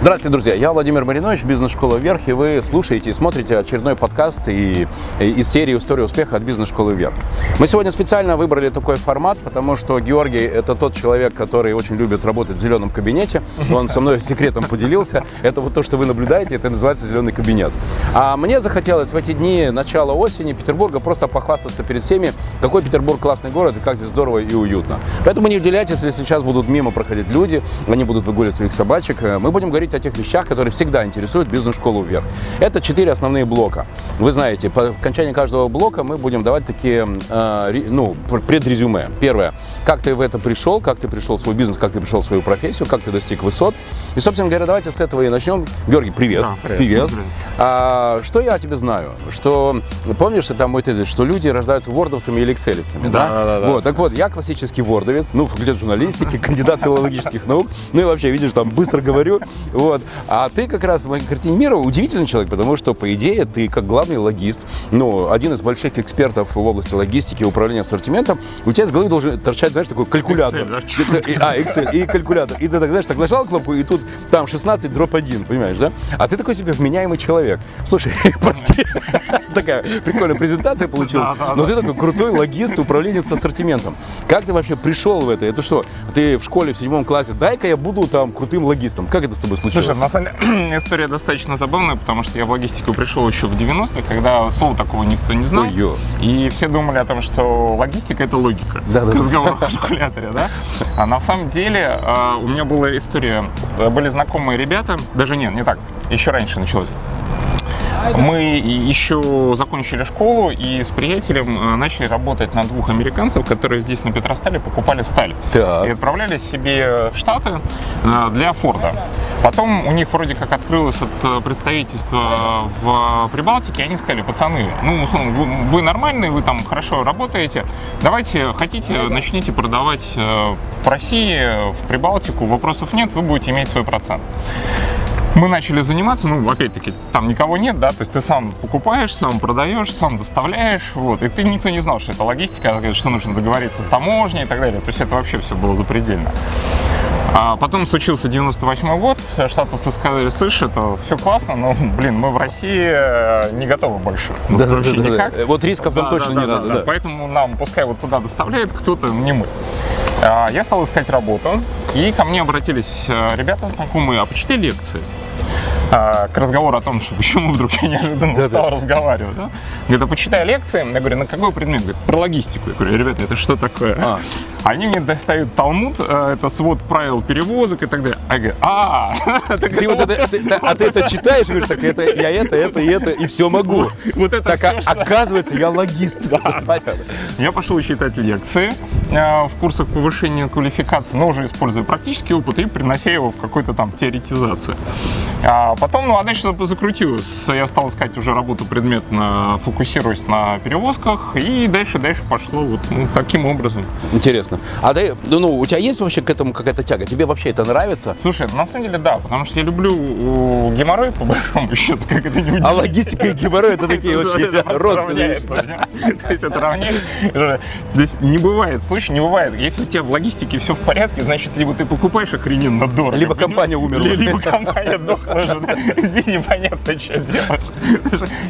Здравствуйте, друзья. Я Владимир Маринович, бизнес-школа «Вверх», и вы слушаете и смотрите очередной подкаст и, и из серии «История успеха» от бизнес-школы «Вверх». Мы сегодня специально выбрали такой формат, потому что Георгий – это тот человек, который очень любит работать в зеленом кабинете. Он со мной секретом поделился. Это вот то, что вы наблюдаете, это называется зеленый кабинет. А мне захотелось в эти дни начала осени Петербурга просто похвастаться перед всеми, какой Петербург классный город и как здесь здорово и уютно. Поэтому не удивляйтесь, если сейчас будут мимо проходить люди, они будут выгуливать своих собачек. Мы будем говорить о тех вещах, которые всегда интересуют бизнес-школу вверх. Это четыре основные блока. Вы знаете, по окончании каждого блока мы будем давать такие, э, ну, предрезюме. Первое, как ты в это пришел, как ты пришел в свой бизнес, как ты пришел в свою профессию, как ты достиг высот. И, собственно говоря, давайте с этого и начнем. Георгий, привет. Да, привет. привет. Привет. А, что я о тебе знаю? Что, помнишь, это мой тезис, что люди рождаются вордовцами или экселевцами, да? Да, да, да. Вот, так вот, я классический вордовец, ну, факультет журналистики, кандидат филологических наук, ну и вообще, видишь, там быстро говорю, вот. А ты как раз в моей картине мира удивительный человек, потому что, по идее, ты как главный логист, ну, один из больших экспертов в области логистики и управления ассортиментом, у тебя из головы должен торчать, знаешь, такой калькулятор. Excel, да? И- А, Excel и калькулятор. И ты так, знаешь, так нажал кнопку, и тут там 16 дроп 1, понимаешь, да? А ты такой себе вменяемый человек. Слушай, прости, такая прикольная презентация получилась, но ты такой крутой логист, управленец с ассортиментом. Как ты вообще пришел в это? Это что, ты в школе в седьмом классе, дай-ка я буду там крутым логистом. Как это с тобой случилось? Слушай, на самом деле история достаточно забавная, потому что я в логистику пришел еще в 90-х, когда слова такого никто не знал. Ой-ё. И все думали о том, что логистика это логика. Да-да-да. К разговору о калькуляторе, да? А на самом деле э, у меня была история, были знакомые ребята, даже нет, не так, еще раньше началось. Мы еще закончили школу и с приятелем э, начали работать на двух американцев, которые здесь на Петростале покупали сталь. Так. И отправляли себе в Штаты э, для Форда. Потом у них вроде как открылось от э, представительства в Прибалтике, и они сказали, пацаны, ну, вы, нормальные, вы там хорошо работаете, давайте, хотите, начните продавать в России, в Прибалтику, вопросов нет, вы будете иметь свой процент. Мы начали заниматься, ну, опять-таки, там никого нет, да, то есть ты сам покупаешь, сам продаешь, сам доставляешь, вот, и ты никто не знал, что это логистика, что нужно договориться с таможней и так далее, то есть это вообще все было запредельно. А потом случился 98 год, штатовцы сказали, слышь, это все классно, но, блин, мы в России э, не готовы больше. Вот вообще Да-да-да-да. никак. Вот рисков там Да, точно да, не да, надо, да. да. Поэтому нам пускай вот туда доставляет кто-то, не мы. А, Я стал искать работу, и ко мне обратились э, ребята знакомые, а почитай лекции. А, К разговору о том, что почему вдруг я неожиданно Да-да. стал разговаривать. Да? Говорят, а почитай лекции. Я говорю, на какой предмет? Говорят, про логистику. Я говорю, ребята, это что такое? А. Они мне достают Талмуд, э, это свод правил перевозок и так далее. А я говорю, а, Ты вот это, да, а ты это читаешь говоришь, так это я это, это и это, и все могу. вот это Так, а- оказывается, я логист. Я пошел читать лекции э, в курсах повышения квалификации, но уже используя практический опыт и принося его в какую-то там теоретизацию. А потом, ну, а дальше закрутилось. Я стал искать уже работу предметно, фокусируясь на перевозках, и дальше, дальше пошло вот ну, таким образом. Интересно. А ты, ну, ну, у тебя есть вообще к этому какая-то тяга? Тебе вообще это нравится? Слушай, на самом деле да, потому что я люблю геморрой, по большому счету, как это не А удивительно. логистика и геморрой это такие очень родственные. То есть это равняется. То есть не бывает, слушай, не бывает. Если у тебя в логистике все в порядке, значит, либо ты покупаешь охрененно дорого. Либо компания умерла. Ли- Либо компания дохла да. И непонятно, что делаешь.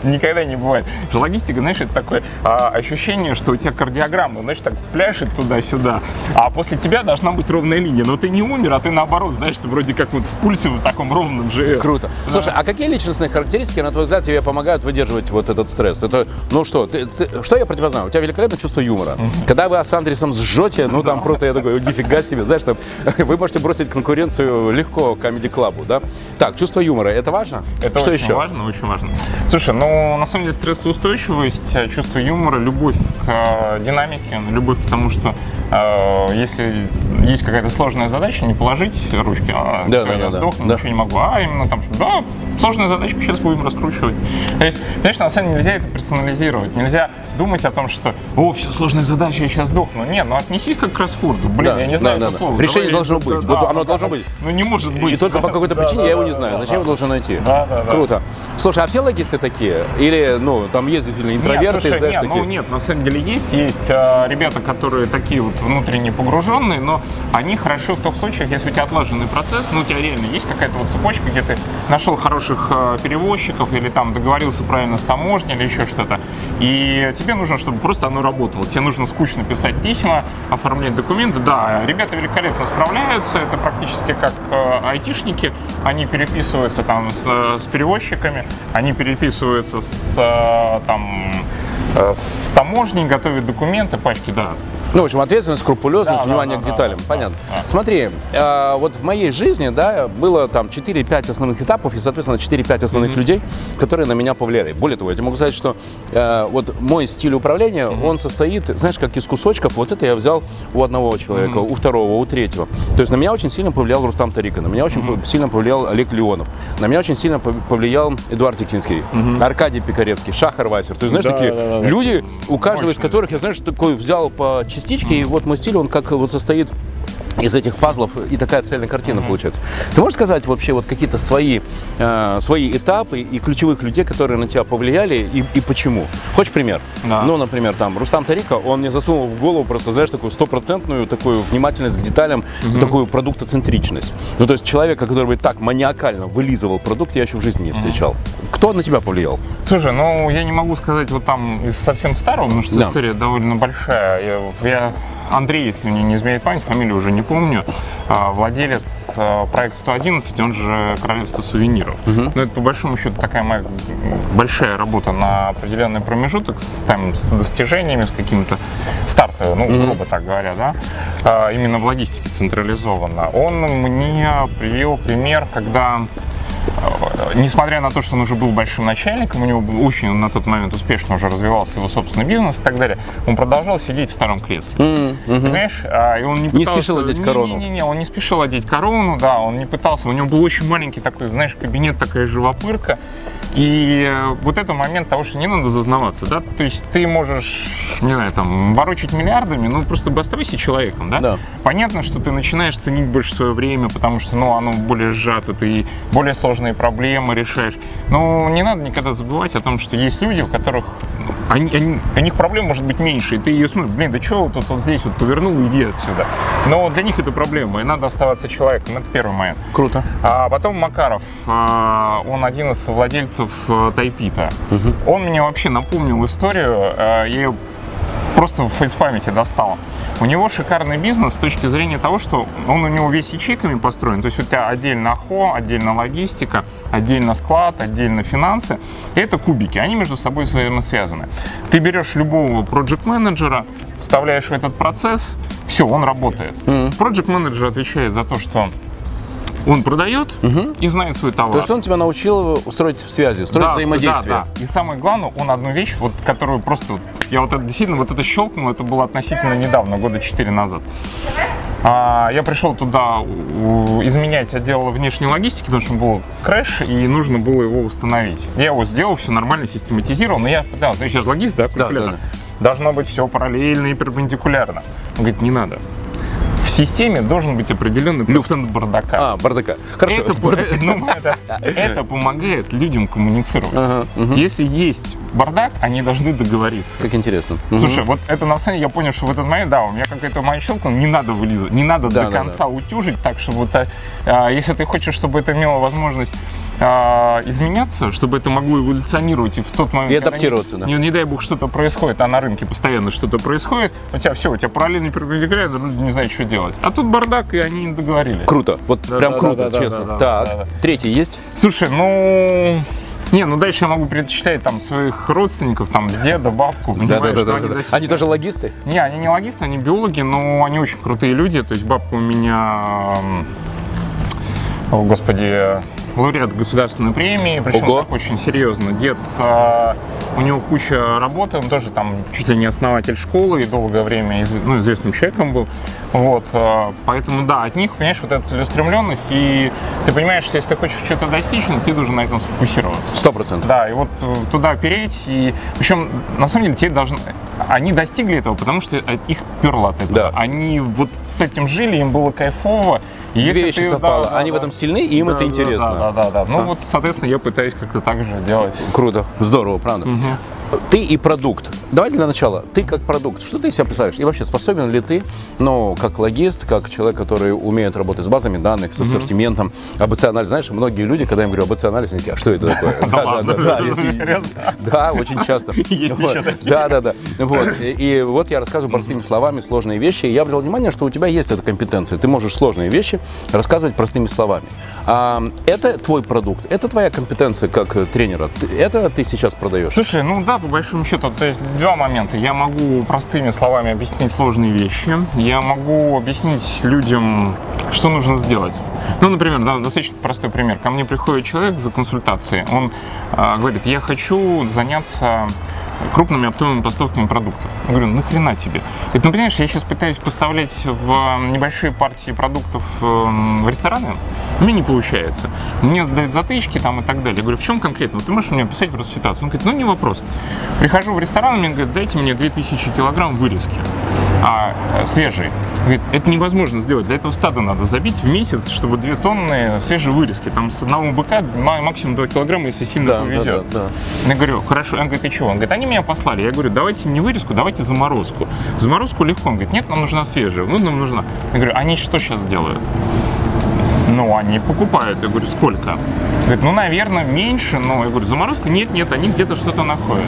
Никогда не бывает. Что Логистика, знаешь, это такое а, ощущение, что у тебя кардиограмма, знаешь, так пляшет туда-сюда, а после тебя должна быть ровная линия. Но ты не умер, а ты наоборот, знаешь, ты вроде как вот в пульсе в таком ровном живешь. Круто. Слушай, а какие личностные характеристики, на твой взгляд, тебе помогают выдерживать вот этот стресс? Это, ну что, ты- ты- что я про тебя знаю? У тебя великолепное чувство юмора. Когда вы с Андресом сжете, ну там просто я такой, нифига себе, знаешь, там, вы можете бросить конкуренцию легко Comedy Club, да? Так, чувство юмора, это важно? Это что очень еще? важно, очень важно. Слушай, ну на самом деле стрессоустойчивость, э, чувство юмора, любовь к э, динамике, любовь к тому, что если есть какая-то сложная задача, не положить ручки, а Да, да, я да, сдохну, да. ничего не могу, а именно там, да, сложная задачка, сейчас будем раскручивать. То есть, конечно, на самом деле нельзя это персонализировать, нельзя думать о том, что, о, все, сложная задача, я сейчас сдохну. Нет, ну отнесись как к кроссворду. Блин, Да, я не знаю да, это да, да. слово. Решение Давай, должно быть. да, Вот да, оно да, должно да. быть. Ну не может быть. И только по какой-то причине я его не знаю. Зачем его должен найти? Да, да, да. Круто. Слушай, а все логисты такие? Или, ну, там есть интроверты, нет, слушай, знаешь, нет, такие? ну нет, на самом деле есть. Есть э, ребята, которые такие вот внутренне погруженные, но они хороши в том случае, если у тебя отлаженный процесс, ну у тебя реально есть какая-то вот цепочка, где ты нашел хороших э, перевозчиков или там договорился правильно с таможней или еще что-то. И тебе нужно, чтобы просто оно работало. Тебе нужно скучно писать письма, оформлять документы. Да, ребята великолепно справляются. Это практически как э, айтишники. Они переписываются там с, с перевозчиками, они переписываются с э, там э, с таможней, готовят документы, пачки, да. Ну, в общем, ответственность, скрупулезность, Да, внимание да, к деталям. да, Понятно. да. Смотри, э, вот в моей жизни, да, было там 4-5 основных этапов и, соответственно, 4-5 основных людей, которые на меня повлияли. Более того, я тебе могу сказать, что э, вот мой стиль управления, он состоит, знаешь, как из кусочков. Вот это я взял у одного человека, у второго, у третьего. То есть на меня очень сильно повлиял Рустам Тарика, на меня очень по- сильно повлиял Олег Леонов, на меня очень сильно пов- повлиял Эдуард Тикинский, Аркадий Пикаревский, Шахар Вайсер. То есть, знаешь, Да, такие да, да, да. люди, у каждого из которых я, знаешь, такой взял по частичке, и вот мой стиль, он как вот состоит из этих пазлов, и такая цельная картина получается. Ты можешь сказать вообще вот какие-то свои, э, свои этапы и ключевых людей, которые на тебя повлияли, и, и почему? Хочешь пример? Да. Ну, например, там, Рустам Тарика, он мне засунул в голову просто, знаешь, такую стопроцентную такую внимательность к деталям, такую продуктоцентричность. Ну, то есть человека, который бы так маниакально вылизывал продукт, я еще в жизни не встречал. Кто на тебя повлиял? Слушай, ну я не могу сказать вот там из совсем старого, потому что Да. история довольно большая. Я, я- Андрей, если мне не изменяет память, фамилию уже не помню, а, владелец а, проекта 111, он же Королевство сувениров. Но это по большому счету такая моя большая работа на определенный промежуток с, там, с достижениями, с каким-то стартовым, ну, грубо так говоря, да, а, именно в логистике централизованно. Он мне привел пример, когда несмотря на то, что он уже был большим начальником, у него был очень на тот момент успешно уже развивался его собственный бизнес и так далее, он продолжал сидеть в старом кресле. Понимаешь? А, и он не, Не пытался- спешил одеть Не- корону. Не-не-не, он не спешил одеть корону, да, он не пытался. У него был очень маленький такой, знаешь, кабинет, такая живопырка. И э, вот это момент того, что не надо зазнаваться, да, то есть ты можешь, не знаю, там, ворочать миллиардами, ну, просто бы оставайся человеком, да? Да. Понятно, что ты начинаешь ценить больше свое время, потому что, ну, оно более сжато, ты более сложные проблемы решаешь. Но не надо никогда забывать о том, что есть люди, у которых ну, они, они- у них проблем может быть меньше, и ты ее смотришь, блин, да что тут вот здесь вот повернул, иди отсюда. Но для них это проблема, и надо оставаться человеком, это первый момент. Круто. А потом Макаров, а, он один из владельцев э, Тайпита. Он мне вообще напомнил историю, э, я ее просто в фейспамяти достал. У него шикарный бизнес с точки зрения того, что он у него весь ячейками построен. То есть у тебя отдельно АХО, отдельно логистика, отдельно склад, отдельно финансы. И это кубики, они между собой взаимосвязаны. Ты берешь любого проект менеджера вставляешь в этот процесс, все, он работает. Проект менеджер отвечает за то, что он продает и знает свой товар. То есть он тебя научил устроить связи, строить Да, взаимодействие. Да, да. И самое главное, он одну вещь, вот, которую просто... вот Я вот это действительно вот это щелкнул, это было относительно недавно, года 4 назад. А, я пришел туда изменять отдел внешней логистики, потому что был крэш, и нужно было его восстановить. Я его сделал, все нормально, систематизировал, но я пытался, я сейчас логист, да, калькулятор. да, Должно быть все параллельно и перпендикулярно. Он говорит, не надо. В системе должен быть определенный процент бардака. А, бардака. Хорошо. Это, э, ну, это- это помогает людям коммуницировать. Ага, мгм. Если есть бардак, они должны договориться. Как интересно. Слушай, вот это на самом деле я понял, что в этот момент, да, у меня какая-то моя щелкнула, не надо вылизывать, не надо Да, до да, конца утюжить, так что вот, а, а, если ты хочешь, чтобы это имело возможность а, изменяться, чтобы это могло эволюционировать и в тот момент, И адаптироваться, не, да. не, не дай бог что-то происходит, а на рынке постоянно что-то происходит, у тебя все, у тебя параллельно перпендикулярно, люди не знают, что делать. А тут бардак, и они не договорились. Круто. Вот Да, прям да, круто, да, да, честно. да, да, так, да, да. третий есть? Слушай, ну... Не, ну дальше я могу перечислять там своих родственников, там деда, бабку, понимаешь, что они достигли. Они тоже логисты? Не, они не логисты, они биологи, но они очень крутые люди. То есть бабка у меня, о господи, лауреат государственной премии, причем Ого. так очень серьезно. Дед, а, у него куча работы, он тоже там чуть ли не основатель школы и долгое время из- ну, известным человеком был. Вот, а, поэтому да, от них, понимаешь, вот эта целеустремленность, и ты понимаешь, что если ты хочешь что-то достичь, ну, ты должен на этом сфокусироваться. Сто процентов. Да, и вот э, туда переть, и причем на самом деле те должны, они достигли этого, потому что их перло от этого. Да. Они вот с этим жили, им было кайфово. И Две вещи ты- да, совпало. да, Они в да. этом сильны, и им Да, это да, интересно. Да, да, да. Ну А. вот, соответственно, я пытаюсь как-то так же делать. Круто, здорово, правда. Ты и продукт. Давай для начала. Ты как продукт, что ты из себя представляешь? И вообще способен ли ты, ну, как логист, как человек, который умеет работать с базами данных, с ассортиментом, АБЦ-анализ. Знаешь, многие люди, когда я им говорю АБЦ-анализ, они такие, а что это такое? Да, да, да. Да, очень часто. Есть еще такие. Да, да, да. Вот. И, вот я рассказываю простыми словами сложные вещи. И я обратил внимание, что у тебя есть эта компетенция. Ты можешь сложные вещи рассказывать простыми словами. А, это твой продукт, это твоя компетенция как тренера. Это ты сейчас продаешь. Слушай, ну да, по большому счету, то есть два момента. Я могу простыми словами объяснить сложные вещи. Я могу объяснить людям, что нужно сделать. Ну, например, да, достаточно простой пример. Ко мне приходит человек за консультацией. Он а, говорит, я хочу заняться крупными оптовыми поставками продуктов. Я говорю, нахрена тебе? Говорит, ну понимаешь, я сейчас пытаюсь поставлять в небольшие партии продуктов эм, в рестораны, у меня не получается. Мне дают затычки там и так далее. Я говорю, в чем конкретно? Ты можешь мне описать просто ситуацию? Он говорит, ну не вопрос. Прихожу в ресторан, мне говорят, дайте мне 2000 килограмм вырезки а, э, свежие. Говорит, это невозможно сделать. Для этого стада надо забить в месяц, чтобы 2 тонны свежей вырезки. Там с одного быка ма- максимум 2 килограмма, если сильно Да, да, повезет. да, да. Я говорю, хорошо. Он говорит, и чего? Он говорит, они меня послали. Я говорю, давайте не вырезку, давайте заморозку. Заморозку легко. Он говорит, нет, нам нужна свежая. Ну, нам нужна. Я говорю, они что сейчас делают? Ну, они покупают. Я говорю, сколько? Говорит, ну, наверное, меньше, но я говорю, заморозка? Нет, нет, они где-то что-то находят.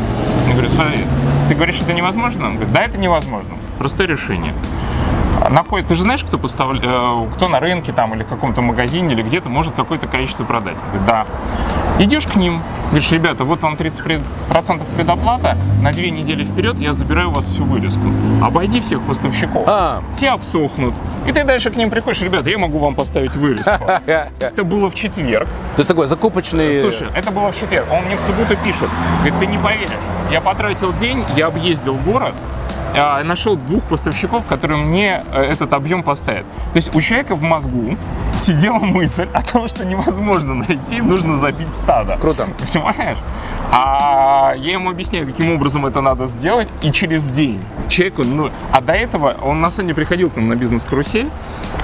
Я говорю, смотри, ты говоришь, это невозможно? Он говорит, да, это невозможно. Простое решение. Находит, ты же знаешь, кто, поставля- э, кто на рынке там или в каком-то магазине или где-то может какое-то количество продать? Я говорю, да. Идешь к ним, говоришь, ребята, вот вам 30% предоплата, на две недели вперед я забираю у вас всю вырезку. Обойди всех поставщиков. А, Те обсохнут. И ты дальше к ним приходишь, ребята, я могу вам поставить вырезку. то Это было в четверг. есть такой закупочный... Слушай, это было в четверг. Он мне в субботу пишет. Говорит, ты не поверишь. Я потратил день, я объездил город, нашел двух поставщиков, которые мне э, этот объем поставят. То есть у человека в мозгу сидела мысль о том, что невозможно найти, нужно забить стадо. Круто. Понимаешь? А я ему объясняю, каким образом это надо сделать, и через день человеку, ну, а до этого он на деле приходил к нам на бизнес-карусель,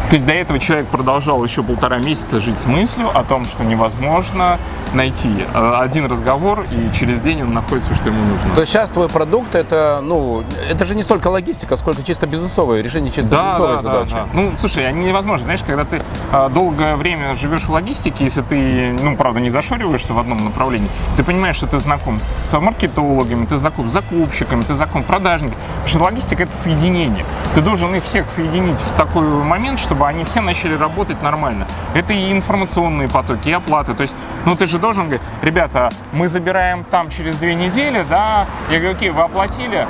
то есть до этого человек продолжал еще полтора месяца жить с мыслью о том, что невозможно найти э, один разговор, и через день он находит все, что ему нужно. То есть сейчас твой продукт это, ну, это же не столько логистика, сколько чисто бизнесовое решение чисто бизнесовой задачи. Ну, слушай, они невозможно. Знаешь, когда ты а, долгое время живешь в логистике, если ты, ну, правда, не зашориваешься в одном направлении, ты понимаешь, что ты знаком с маркетологами, ты знаком с закупщиками, ты знаком с продажниками. Потому что логистика – это соединение. Ты должен их всех соединить в такой момент, чтобы они все начали работать нормально. Это и информационные потоки, и оплаты. То есть, ну, ты же должен говорить, ребята, мы забираем там через две недели, да? Я говорю, окей, вы оплатили?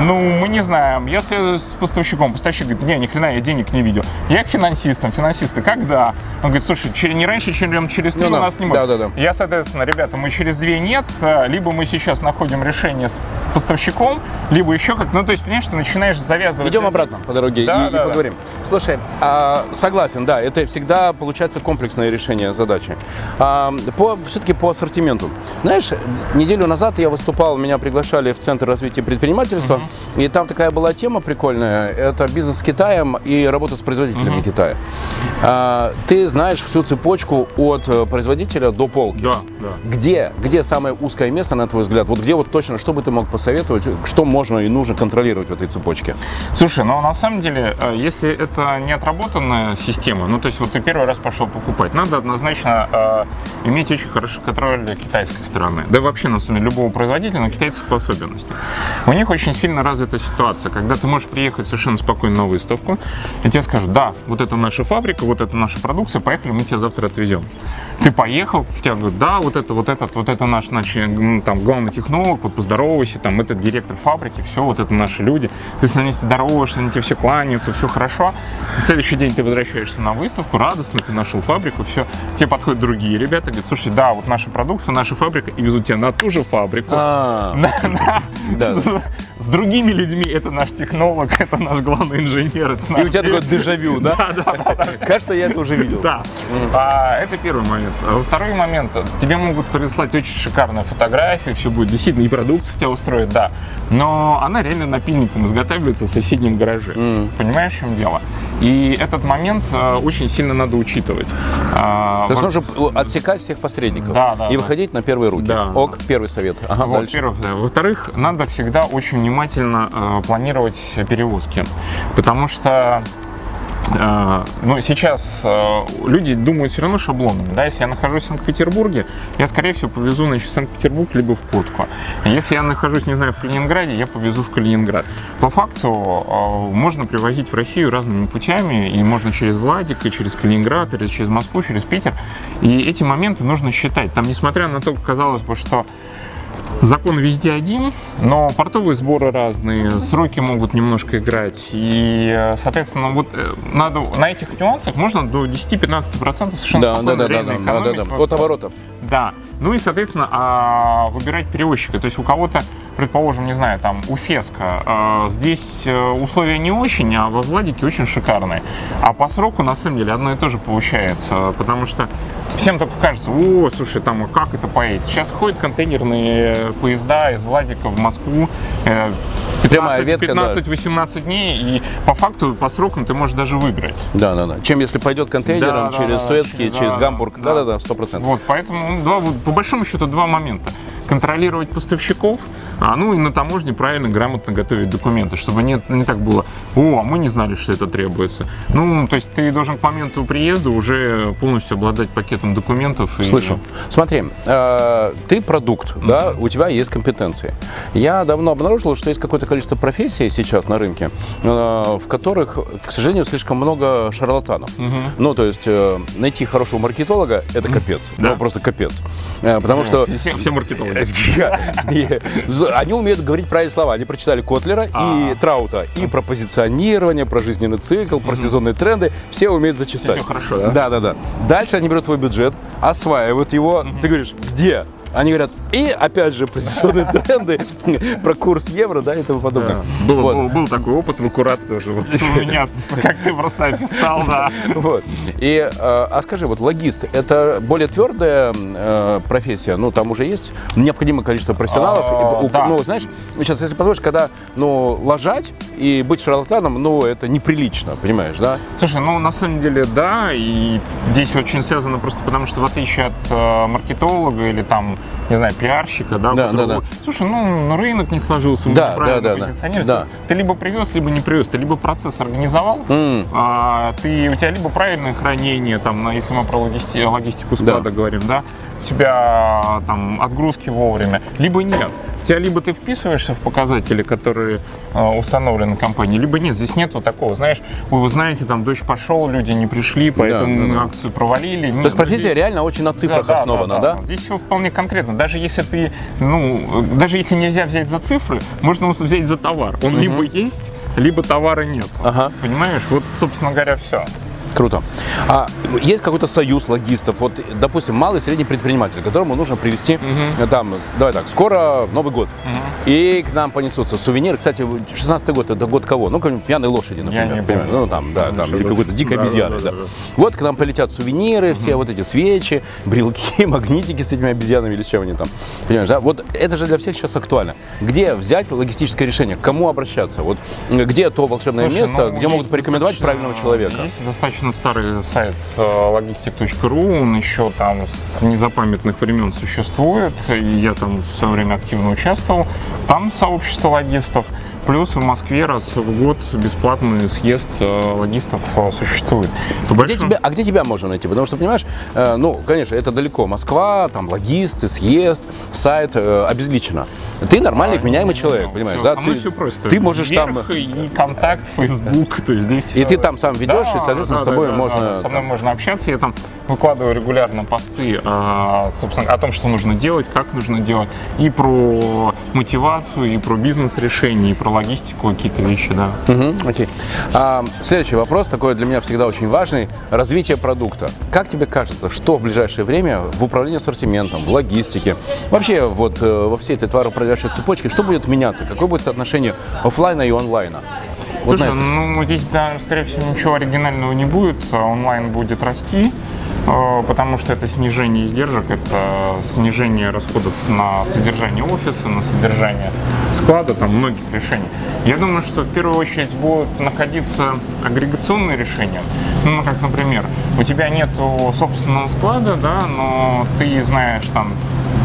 Ну, мы не знаем. Я связываюсь с поставщиком. Поставщик говорит, не, ни хрена, я денег не видел. Я к финансистам. Финансисты, когда? Он говорит, слушай, не раньше, чем через три Ну у да, нас не могут. да-да-да. Я, соответственно, ребята, мы через две нет, э, либо мы сейчас находим решение с поставщиком, либо еще как. Ну, то есть, понимаешь, ты начинаешь завязывать. Идем эти- обратно по дороге Да, и, и да, да. поговорим. Слушай, а, согласен, да, это всегда получается комплексное решение задачи. А, по, все-таки по ассортименту. Знаешь, неделю назад я выступал, меня приглашали в Центр развития предпринимательства, и там такая была тема прикольная, это бизнес с Китаем и работа с производителями Китая. А, ты знаешь всю цепочку от э, производителя до полки. Да, да. Где, где самое узкое место, на твой взгляд? Вот где вот точно, что бы ты мог посоветовать, что можно и нужно контролировать в этой цепочке? Слушай, ну на самом деле, э, если это не отработанная система, ну то есть вот ты первый раз пошел покупать, надо однозначно э, иметь очень хороший контроль китайской стороны. Да вообще, на самом деле, любого производителя на китайских особенностях. У них очень сильно развита ситуация, когда ты можешь приехать совершенно спокойно на выставку, и тебе скажут, да, вот это наша фабрика, вот это наша продукция, поехали, мы тебя завтра отвезем. Ты поехал, тебе говорят, да, вот это, вот этот, вот это наш, значит, м, там, главный технолог, вот поздоровайся, там, это директор фабрики, все, вот это наши люди. Ты с ними здороваешься, они тебе все кланяются, все хорошо. На следующий день ты возвращаешься на выставку, радостно, ты нашел фабрику, все. Тебе подходят другие ребята, говорят, слушай, да, вот наша продукция, наша фабрика, и везут тебя на ту же фабрику. А, На- на- Да. с другими людьми это наш технолог, это наш главный инженер. Это наш И у тебя такое дежавю, да? Да, да, да. Кажется, я это уже видел. Да. А, это первый момент. А Второй момент. Тебе могут прислать очень шикарную фотографию, все будет действительно, и продукция тебя устроит, да. Но она реально напильником изготавливается в соседнем гараже. Понимаешь, в чем дело? И этот момент э, очень сильно надо учитывать. А, То есть нужно отсекать всех посредников Да, да, и да. выходить на первые руки. Да. Ок, первый совет. Ага, Вот, во-первых. Во-вторых, надо всегда очень внимательно э, планировать перевозки, потому что э, ну, сейчас э, люди думают все равно шаблонами. Да? Если я нахожусь в Санкт-Петербурге, я, скорее всего, повезу значит, в Санкт-Петербург либо в Котку. Если я нахожусь, не знаю, в Калининграде, я повезу в Калининград. По факту э, можно привозить в Россию разными путями, и можно через Владик, и через Калининград, или через Москву, через Питер. И эти моменты нужно считать. Там, несмотря на то, казалось бы, что Закон везде один, но портовые сборы разные, сроки могут немножко играть. И, э, соответственно, вот э, надо на этих нюансах можно до 10-15% совершенно Да, да, да, да, да, да, да, да. От оборота. да. Ну и, соответственно, а, выбирать перевозчика. То есть у кого-то, предположим, не знаю, там, у Феска, а, здесь э, условия не очень, а во Владике очень шикарные. А по сроку, на самом деле, одно и то же получается. Потому что всем только кажется, о, слушай, там, а как это поедет? Сейчас ходят контейнерные поезда из Владика в Москву. э, Прямая ветка, да. 15-18 дней, и по факту, по срокам ты можешь даже выиграть. Да, да, да. Чем если пойдет контейнером Да, да, через да, Суэцкий, через- через да, Гамбург. да. Да, да, да, сто процентов. Вот, поэтому ну, два, по большому счету два момента. Контролировать поставщиков, а, ну и на таможне правильно, грамотно готовить документы, чтобы не, не так было, о, а мы не знали, что это требуется. Ну, то есть ты должен к моменту приезда уже полностью обладать пакетом документов. и- Слышу. Смотри, э, ты продукт, да, у тебя есть компетенции. Я давно обнаружил, что есть какое-то количество профессий сейчас на рынке, э, в которых, к сожалению, слишком много шарлатанов. Ну, то есть э, найти хорошего маркетолога – это капец. Да. Ну, просто капец. Э, Потому что Все, все маркетологи. Не, Они умеют говорить правильные слова. Они прочитали Котлера и А. Траута. И про позиционирование, про жизненный цикл, про сезонные тренды. Все умеют зачесать. Всё хорошо? Да, да, да. Дальше они берут твой бюджет, осваивают его. Ты говоришь, где? Они говорят, и опять же про сезонные тренды, про курс евро, да, и тому подобное. Был, Вот. был, был такой опыт в Аккурат тоже. Вот у меня, как ты просто описал, да. Вот. И, э, а скажи, вот логист, это более твердая э, профессия? Ну, там уже есть необходимое количество профессионалов. А, И, у- да. Ну, знаешь, ну, сейчас, если позволишь, когда, ну, лажать и быть шарлатаном, ну, это неприлично, понимаешь, да? Слушай, ну на самом деле да, и здесь очень связано просто потому, что в отличие от э, маркетолога или там, не знаю, пиарщика, да, Да, да, да. слушай, ну, ну, рынок не сложился, мы Да, неправильно да, да, позиционируемся. Да. Ты либо привез, либо не привез, ты либо процесс организовал, М. а, ты, у тебя либо правильное хранение, там, на- если мы про логисти- логистику склада Да. говорим, да, у тебя там отгрузки вовремя, либо нет. У тебя либо ты вписываешься в показатели, которые э, установлены компанией, либо нет. Здесь нету такого, знаешь, ой, вы знаете, там дождь пошел, люди не пришли, поэтому да, да. мы акцию провалили. То есть профессия реально очень на цифрах основана, да? Здесь все вполне конкретно. Даже если ты, ну, даже если нельзя взять за цифры, можно взять за товар. Он либо есть, либо товара нет. Ага. Понимаешь? Вот, собственно говоря, все. Круто. А есть какой-то союз логистов? Вот, допустим, малый и средний предприниматель, которому нужно привезти, э, там, давай так, скоро Новый год. И к нам понесутся сувениры. Кстати, 16-й год это год кого? Ну, какой-нибудь пьяной лошади, например. не понимаешь? помню. Ну, там, да, там, или какой-то дикой Да, обезьяны. да, Да, да, да. Вот к нам полетят сувениры, все вот эти свечи, брелки, магнитики с этими обезьянами или с чем они там. Понимаешь, да? Вот это же для всех сейчас актуально. Где взять логистическое решение? К кому обращаться? Вот э, где то волшебное Слушай, место, ну, где могут порекомендовать правильного человека? Есть достаточно старый сайт э, logistic.ru, он еще там с незапамятных времен существует, и я там в свое время активно участвовал. Там сообщество логистов. Плюс в Москве раз в год бесплатный съезд э, логистов э, существует. По Где большому- тебя, а где тебя можно найти? Потому что, понимаешь, э, ну, конечно, это далеко. Москва, там, логисты, съезд, сайт обезличено. Ты нормальный, вменяемый человек, понимаешь, Всё, да? мной Ты, все просто. ты можешь там... Вверх И контакт, Facebook, то есть здесь И всё- ты там сам ведешь, и, соответственно, с тобой можно- Со мной можно общаться, я там выкладываю регулярно посты, а, собственно, о том, что нужно делать, как нужно делать, и про мотивацию, и про бизнес-решения, и про логистику какие-то вещи, да. Угу, окей. А, следующий вопрос, такой для меня всегда очень важный. Развитие продукта. Как тебе кажется, что в ближайшее время в управлении ассортиментом, в логистике, вообще вот э, во всей этой товаропродажной цепочке, что будет меняться? Какое будет соотношение офлайна и онлайна? Вот Слушай, ну здесь, да, скорее всего, ничего оригинального не будет. Онлайн будет расти. Э, потому что это снижение издержек, это снижение расходов на содержание офиса, на содержание склада, там многих решений. Я думаю, что в первую очередь будут находиться агрегационные решения. Ну, как, например, у тебя нет собственного склада, да, но ты знаешь там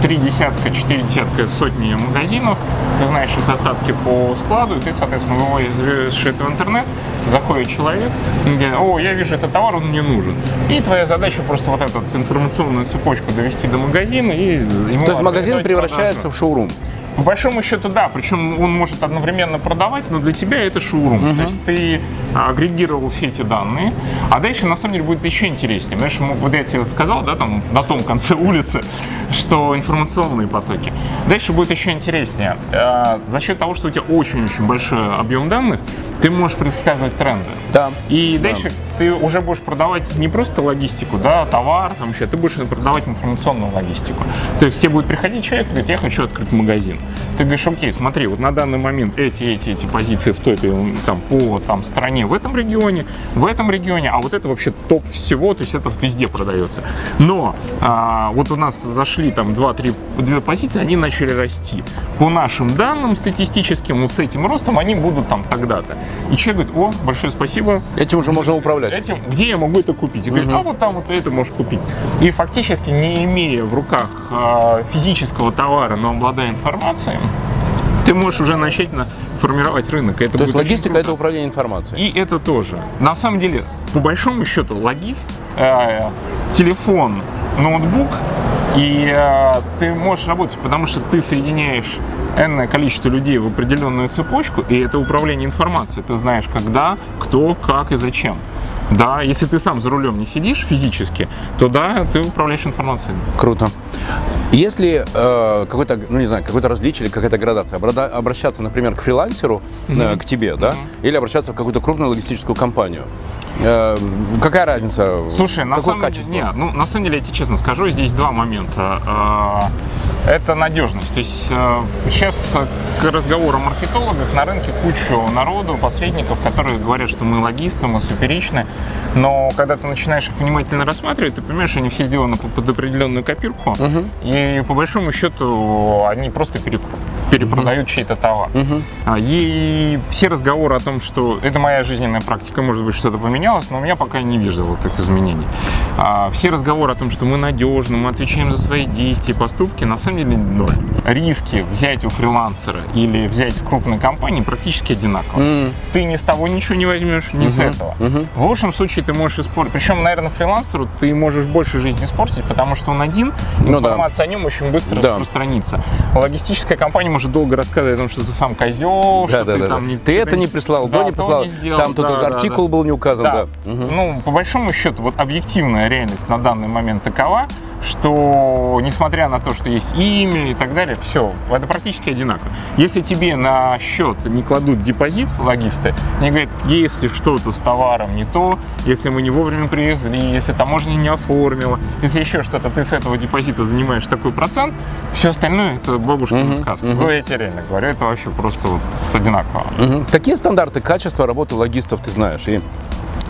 три десятка, четыре десятка, сотни магазинов, ты знаешь их остатки по складу, и ты, соответственно, выводишь это в интернет, заходит человек, и говорит, о, я вижу этот товар, он мне нужен. И твоя задача просто вот эту информационную цепочку довести до магазина и ему То есть магазин превращается продажу. в шоурум? По большому счету, да. Причем он может одновременно продавать, но для тебя это шоурум. Uh-huh. То есть ты агрегировал все эти данные. А дальше, на самом деле, будет еще интереснее. Знаешь, вот я тебе сказал, да, там на том конце улицы, что информационные потоки. Дальше будет еще интереснее. Э, за счет того, что у тебя очень-очень большой объем данных, ты можешь предсказывать тренды. Да. И дальше да. ты уже будешь продавать не просто логистику, да, товар, там еще, ты будешь продавать информационную логистику. То есть тебе будет приходить человек и говорит, я хочу открыть магазин. Ты говоришь, окей, смотри, вот на данный момент эти, эти, эти позиции в той, там, по там, стране в этом регионе, в этом регионе, а вот это вообще топ всего, то есть это везде продается. Но а, вот у нас зашли там 2-3 две позиции, они начали расти. По нашим данным статистическим, вот с этим ростом они будут там тогда-то. И человек говорит, о, большое спасибо. Этим уже можно управлять. Этим, где я могу это купить? И говорит, угу. а вот там вот это можешь купить. И фактически, не имея в руках э, физического товара, но обладая информацией, ты можешь уже начать на формировать рынок. Это То есть логистика – это управление информацией. И это тоже. На самом деле, по большому счету, логист, э, телефон, ноутбук, и э, ты можешь работать, потому что ты соединяешь энное количество людей в определенную цепочку, и это управление информацией. Ты знаешь, когда, кто, как и зачем. Да, если ты сам за рулем не сидишь физически, то да, ты управляешь информацией. Круто. Если э, какой-то, ну не знаю, какое-то различие или какая-то градация, обращаться, например, к фрилансеру, mm-hmm. э, к тебе, да, mm-hmm. или обращаться в какую-то крупную логистическую компанию, Э, какая разница? Слушай, на самом качество? деле, нет, ну, на самом деле, я тебе честно скажу, здесь два момента. Э, это надежность. То есть э, сейчас к разговору о маркетологах на рынке кучу народу, посредников, которые говорят, что мы логисты, мы суперичны. Но когда ты начинаешь их внимательно рассматривать, ты понимаешь, что они все сделаны под определенную копирку. Угу. И по большому счету они просто перепродают угу. чей-то товар. Угу. И все разговоры о том, что это моя жизненная практика, может быть, что-то поменялось, но у меня пока не вижу вот таких изменений. Все разговоры о том, что мы надежны, мы отвечаем за свои действия и поступки, на самом деле ноль. Риски взять у фрилансера или взять в крупной компании практически одинаковые. Mm. Ты ни с того ничего не возьмешь, ни uh-huh. с этого. Uh-huh. В лучшем случае ты можешь испортить. Причем, наверное, фрилансеру ты можешь больше жизни испортить, потому что он один, ну, информация да. о нем очень быстро да. распространится. Логистическая компания может долго рассказывать о том, что ты сам козел, да, что да, ты да, там да. не... Ты это не прислал, да, то не прислал, не сделал, там да, тут да, артикул да. был не указан. Да, да. Угу. Ну, по большому счету, вот объективная реальность на данный момент такова, что несмотря на то, что есть имя и так далее, все, это практически одинаково. Если тебе на счет не кладут депозит логисты, они говорят, если что-то с товаром не то, если мы не вовремя привезли, если таможня не оформила, если еще что-то, ты с этого депозита занимаешь такой процент, все остальное это бабушкина uh-huh, сказка. Uh-huh. Ну, я тебе реально говорю, это вообще просто вот одинаково. Uh-huh. Какие стандарты качества работы логистов ты знаешь? И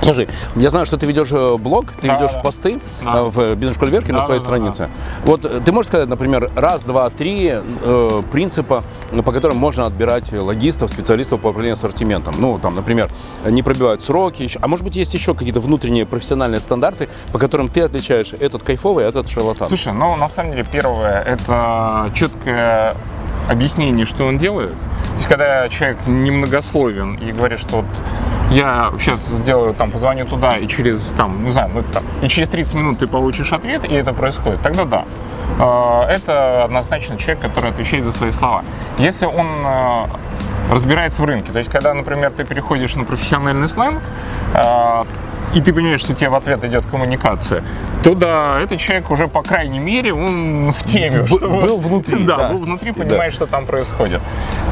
Слушай, я знаю, что ты ведешь э, блог, ты да, ведешь да. посты да. Э, в бизнес-школе Верки да, на своей да, странице. Да, да. Вот э, ты можешь сказать, например, раз, два, три э, принципа, по которым можно отбирать логистов, специалистов по управлению ассортиментом. Ну, там, например, не пробивают сроки, еще, а может быть есть еще какие-то внутренние профессиональные стандарты, по которым ты отличаешь этот кайфовый, а этот шарлатан. Слушай, ну на самом деле первое это четкое объяснение, что он делает. Есть, когда человек немногословен и говорит, что вот я сейчас сделаю, там, позвоню туда, и через, там, не знаю, ну, там, и через 30 минут ты получишь ответ, и это происходит, тогда да. А, это однозначно человек, который отвечает за свои слова. Если он а, разбирается в рынке, то есть, когда, например, ты переходишь на профессиональный сленг, а, и ты понимаешь, что тебе в ответ идет коммуникация, то да, этот человек уже, по крайней мере, он в теме. Б- что был внутри, Да, да. был внутри, Да. понимает, что там происходит.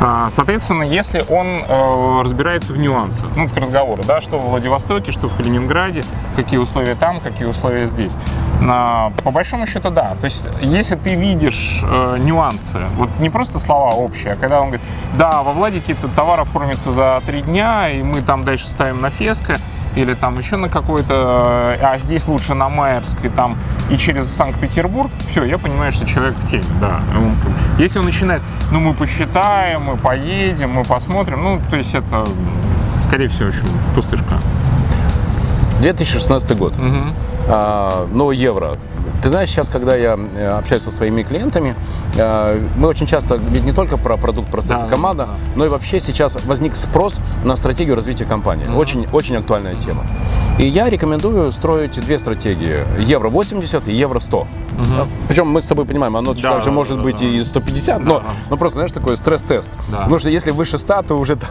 А, Соответственно, если он э, разбирается в нюансах, ну, к разговору, да, что в Владивостоке, что в Калининграде, какие условия там, какие условия здесь. По большому счету, да. То есть, если ты видишь э, нюансы, вот не просто слова общие, а когда он говорит, да, во Владике товар оформится за три дня, и мы там дальше ставим на Феско, или там еще на какой-то, э, а здесь лучше на Майерской, там, и через Санкт-Петербург, все, я понимаю, что человек в теме, да. Бы- Если он начинает, ну, мы посчитаем, мы поедем, мы посмотрим, ну, то есть это, скорее всего, в общем, пустышка. 2016 год. Мгм. А, новый евро. Ты знаешь, сейчас, когда я э, общаюсь со своими клиентами, э, мы очень часто, ведь не только про продукт, процесс Да, и команда, да, да. но и вообще сейчас возник спрос на стратегию развития компании. Очень, очень актуальная тема. И я рекомендую строить две стратегии. Евро 80 и евро 100. Мгм. Причем мы с тобой понимаем, оно Да, также да, может да, быть да. и 150, Да, но, да. но просто, знаешь, такой стресс-тест. Да. Потому что если выше 100, то уже там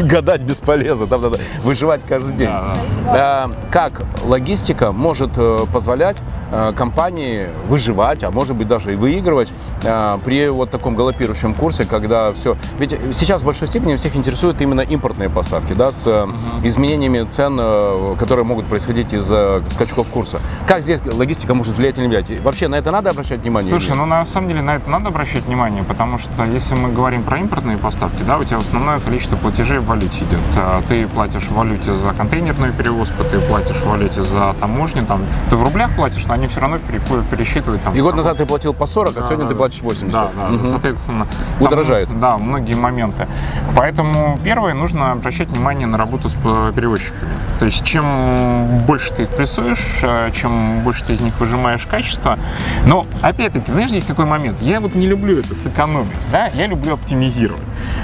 гадать бесполезно, там надо выживать каждый день. Да, Э, Как логистика может э, позволять э, компании выживать, а может быть даже и выигрывать э, при вот таком галопирующем курсе, когда все... Ведь сейчас в большой степени всех интересуют именно импортные поставки, да, с э, изменениями цен, э, которые могут происходить из-за скачков курса. Как здесь логистика может влиять или не влиять? Вообще на это надо обращать внимание? Слушай, ну на самом деле на это надо обращать внимание, потому что если мы говорим про импортные поставки, да, у тебя основное количество платежей в валюте идет. А Ты платишь в валюте за контейнерную перевозку, ты платишь в валюте за таможню, там, ты в рублях платишь, но они все равно пересчитывают там. И год назад ты платил по 40, а сегодня да, ты да. платишь 80. Да, да, Мгм. соответственно. Удорожает. там, да, многие моменты. Поэтому первое, нужно обращать внимание на работу с перевозчиками. То есть чем больше ты их прессуешь, э, чем больше ты из них выжимаешь качество. Но, опять-таки, знаешь, здесь какой момент? Я вот не люблю это сэкономить, да, я люблю оптимизировать.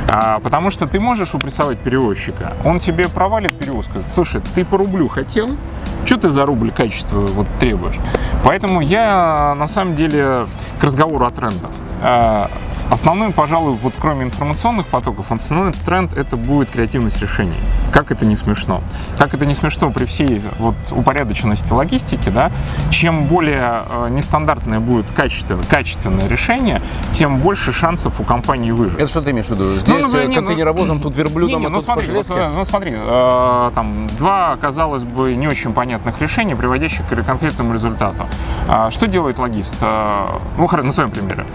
А, потому что ты можешь упрессовать перевозчика, он тебе провалит перевозку. Слушай, ты по рублю хотел, что ты за рубль качества вот требуешь? Поэтому я на самом деле к разговору о трендах. Э, Основной, пожалуй, вот кроме информационных потоков, основной тренд это будет креативность решений. Как это не смешно. Как это не смешно при всей вот упорядоченности логистики, да, чем более э, нестандартное будет качественное, качественное решение, тем больше шансов у компании выжить. Это что ты имеешь в виду? Здесь Ну, ну, э, не, ну, контейнеровозом, тут верблюдом, не, не, а ну тут смотри, железке? ну смотри, э, там два, казалось бы, не очень понятных решения, приводящих к конкретному результату. А что делает логист? Э, Ну, на своем примере.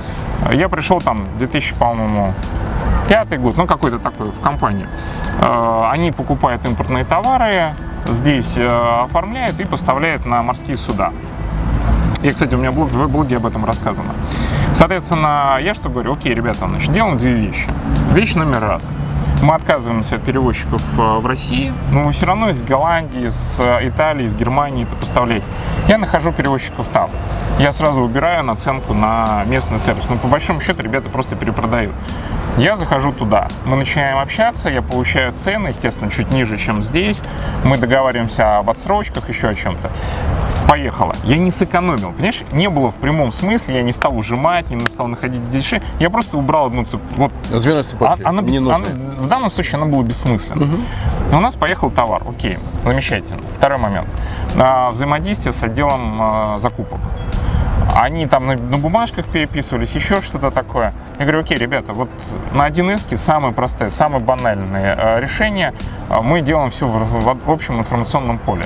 Я пришел там 2000, по-моему, пятый год, ну какой-то такой в компанию. Э, Они покупают импортные товары, здесь э, оформляют и поставляют на морские суда. И, кстати, у меня блог, в блоге об этом рассказано. Соответственно, я что говорю? Окей, ребята, значит, делаем две вещи. Вещь номер раз. Мы отказываемся от перевозчиков э, в России, но вы все равно из Голландии, из э, Италии, из Германии это поставляете. Я нахожу перевозчиков там. Я сразу убираю наценку на местный сервис. Но по большому счету ребята просто перепродают. Я захожу туда, мы начинаем общаться, я получаю цены, естественно, чуть ниже, чем здесь. Мы договариваемся об отсрочках, еще о чем-то поехала. Я не сэкономил, понимаешь? Не было в прямом смысле, я не стал ужимать, не стал находить дешевле. Я просто убрал одну цепь. Вот Звено цепочки. а- она не нужно. она- в данном случае она была бессмысленна. Но у нас поехал товар, окей, замечательно. Второй момент. А, взаимодействие с отделом а, закупок. Они там на, на бумажках переписывались, еще что-то такое. Я говорю, окей, ребята, вот на 1С самое простое, самое банальное э, решение. А, Мы делаем все в, в общем информационном поле.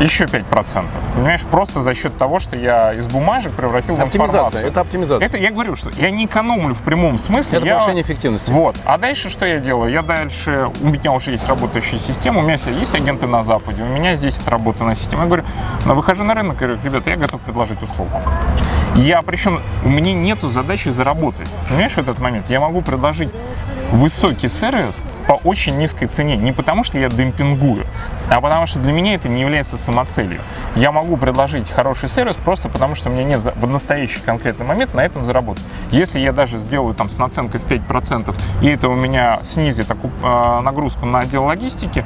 Еще 5%. Понимаешь, просто за счет того, что я из бумажек превратил в информацию. это оптимизация. Это я говорю, что я не экономлю в прямом смысле. Это я... повышение эффективности. Вот. А дальше что я делаю? Я дальше, у меня уже есть работающая система, у меня есть- агенты на Западе, у меня здесь отработанная система. Я говорю, ну, выхожу на рынок и говорю, ребята, я готов предложить услугу. Я, причем, у меня нету задачи заработать. Понимаешь, в этот момент я могу предложить высокий сервис по очень низкой цене. Не потому, что я демпингую, а потому что для меня это не является самоцелью. Я могу предложить хороший сервис просто потому, что меня нет в настоящий конкретный момент на этом заработать. Если я даже сделаю там с наценкой в 5%, и это у меня снизит э, нагрузку на отдел логистики,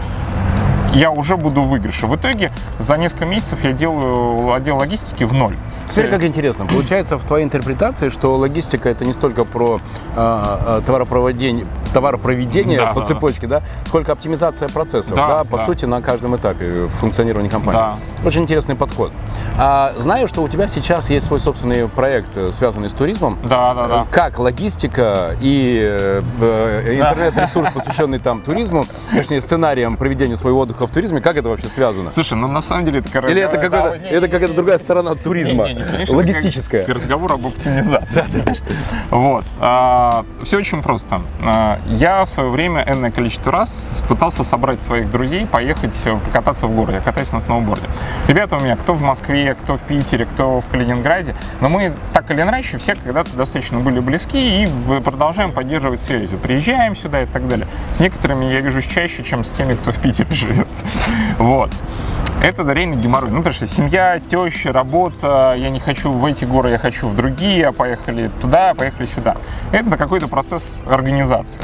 я уже буду в выигрыше. В итоге за несколько месяцев я делаю отдел логистики в ноль. Теперь как интересно, получается в твоей интерпретации, что логистика это не столько про э, э, товаропроводение, товаропроведения Да, по да, цепочке, да, сколько оптимизация процессов, Да, да, по да. сути, на каждом этапе функционирования компании. Да. Очень интересный подход. А, знаю, что у тебя сейчас есть свой собственный проект, э, связанный с туризмом. Да, да, да. Э, Как логистика и э, э, интернет-ресурс, посвященный там туризму, точнее сценариям проведения своего отдыха в туризме, как это вообще связано? Слушай, ну на самом деле это короче. Или это какая-то это какая-то другая сторона туризма, логистическая? Разговор об оптимизации. Вот. Все очень просто. Я в свое время энное количество раз пытался собрать своих друзей, поехать э, покататься в городе. Катаюсь на сноуборде. Ребята у меня кто в Москве, кто в Питере, кто в Калининграде. Но мы так или иначе все когда-то достаточно были близки и продолжаем поддерживать связь. Приезжаем сюда и так далее. С некоторыми я вижусь чаще, чем с теми, кто в Питере живет. Вот. Это реально геморрой. Ну, потому что семья, теща, работа, я не хочу в эти горы, я хочу в другие, а поехали туда, поехали сюда. Это какой-то процесс организации.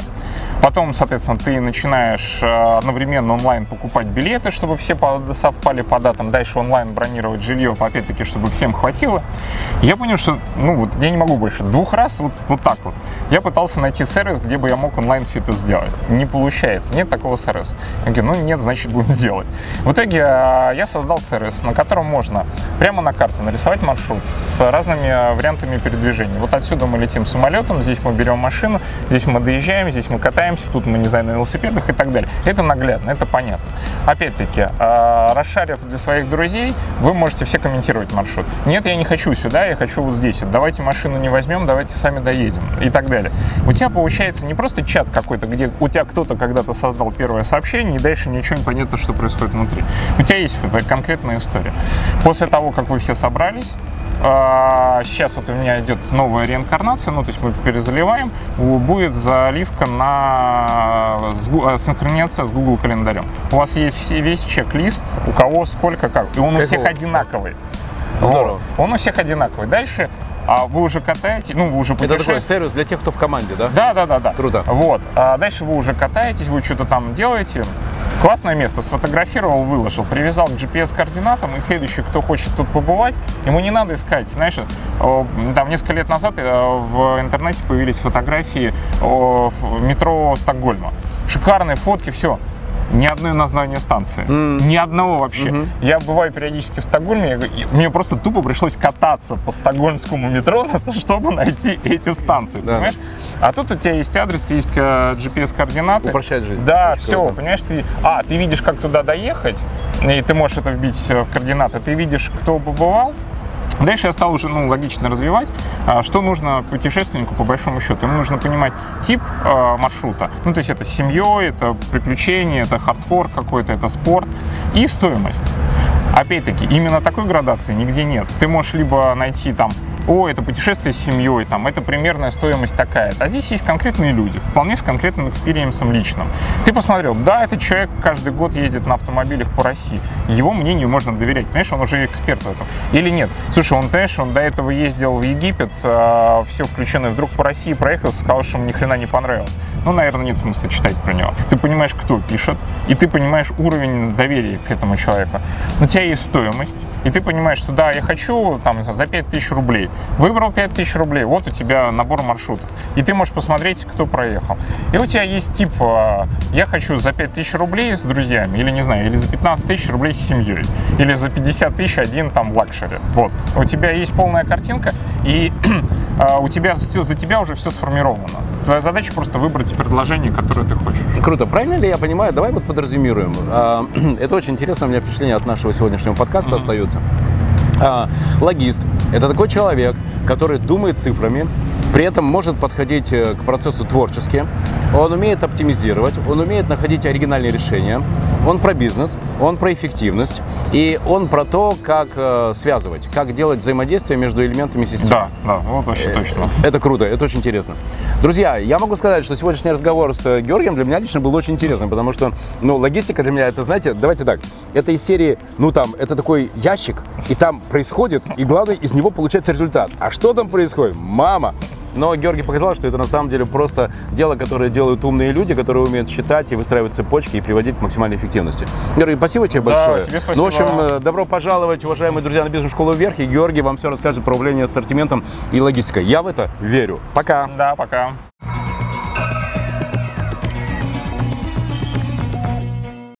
Потом, соответственно, ты начинаешь э, одновременно онлайн покупать билеты, чтобы все совпали по датам. Дальше онлайн бронировать жилье, опять-таки, чтобы всем хватило. Я понял, что ну вот я не могу больше. Двух раз вот, вот так вот. Я пытался найти сервис, где бы я мог онлайн все это сделать. Не получается. Нет такого сервиса. Я говорю, ну нет, значит будем делать. В итоге э, я создал сервис, на котором можно прямо на карте нарисовать маршрут с разными э, вариантами передвижения. Вот отсюда мы летим самолетом, здесь мы берем машину, здесь мы доезжаем, здесь мы катаемся, тут мы, не знаю, на велосипедах и так далее. Это наглядно, это понятно. Опять-таки, э, расшарив для своих друзей, вы можете все комментировать маршрут. Нет, я не хочу сюда, я хочу вот здесь. Давайте машину не возьмем, давайте сами доедем и так далее. У тебя получается не просто чат какой-то, где у тебя кто-то когда-то создал первое сообщение, и дальше ничего не понятно, что происходит внутри. У тебя есть конкретная история. После того, как вы все собрались, а, Сейчас вот у меня идет новая реинкарнация, ну то есть мы перезаливаем, будет заливка на э, синхронизация с Google календарем. У вас есть весь чек-лист, у кого сколько как, и он у всех одинаковый. Здорово. Вот. Он у всех одинаковый. Дальше а вы уже катаете, ну вы уже Это такой путешествуете. сервис для тех, кто в команде, да? Да, да, да, да. Круто. Вот. А дальше вы уже катаетесь, вы что-то там делаете. Классное место, сфотографировал, выложил, привязал к GPS-координатам, и следующий, кто хочет тут побывать, ему не надо искать. Знаешь, там несколько лет назад э, в интернете появились фотографии метро Стокгольма. Шикарные фотки, все. Ни одной названия станции. Ни одного вообще. Я бываю периодически в Стокгольме, я мне просто тупо пришлось кататься по стокгольмскому метро, чтобы найти эти станции. Да. Понимаешь? А тут у тебя есть адрес, есть э, GPS-координаты. Упрощает жизнь. Да, Очень все, круто. понимаешь, ты, а, ты видишь, как туда доехать, и ты можешь это вбить э, в координаты, ты видишь, кто побывал, Дальше я стал уже ну, логично развивать, а, что нужно путешественнику по большому счету. Ему нужно понимать тип э, маршрута. Ну, то есть это с семьей, это приключения, это хардкор какой-то, это спорт и стоимость. Опять-таки, именно такой градации нигде нет. Ты можешь либо найти там, о, это путешествие с семьей, там, это примерная стоимость такая. А здесь есть конкретные люди, вполне с конкретным experience ом личным. Ты посмотрел, да, этот человек каждый год ездит на автомобилях по России. Его мнению можно доверять, понимаешь, он уже эксперт в этом. Или нет? Слушай, он, знаешь, он до этого ездил в Египет, все включено, и вдруг по России проехал, сказал, что ему ни хрена не понравилось. Ну, наверное, нет смысла читать про него. Ты понимаешь, кто пишет, и ты понимаешь уровень доверия к этому человеку. У тебя есть стоимость, и ты понимаешь, что да, я хочу там, за 5000 рублей. Выбрал 5000 рублей, вот у тебя набор маршрутов. И ты можешь посмотреть, кто проехал. И у тебя есть тип, э, я хочу за 5000 рублей с друзьями, или не знаю, или за 15 тысяч рублей с семьей, или за 50 тысяч один там luxury. Вот. У тебя есть полная картинка, и э, у тебя все, за тебя уже все сформировано. Твоя задача просто выбрать предложение, которое ты хочешь. Круто. Правильно ли я понимаю? Давай вот подразумируем. А, Это очень интересно, у меня впечатление от нашего сегодняшнего подкаста остается. А, Логист – это такой человек, который думает цифрами, при этом может подходить э, к процессу творчески, он умеет оптимизировать, он умеет находить оригинальные решения, он про бизнес, он про эффективность, и он про то, как э, связывать, как делать взаимодействие между элементами системы. Да, да, вот вообще точно. Это круто, это очень интересно. Друзья, я могу сказать, что сегодняшний разговор с э, Георгием для меня лично был очень интересным, потому что, ну, логистика для меня, это, знаете, давайте так, это из серии, ну, там, это такой ящик, и там происходит, и главное, из него получается результат. А что там происходит? Мама! Но Георгий показал, что это на самом деле просто дело, которое делают умные люди, которые умеют считать и выстраивать цепочки и приводить к максимальной эффективности. Георгий, спасибо тебе Да, большое. тебе спасибо. Ну, в общем, э, добро пожаловать, уважаемые друзья, на бизнес-школу вверх. И Георгий вам все расскажет про управление ассортиментом и логистикой. Я в это верю. Пока. Да, пока.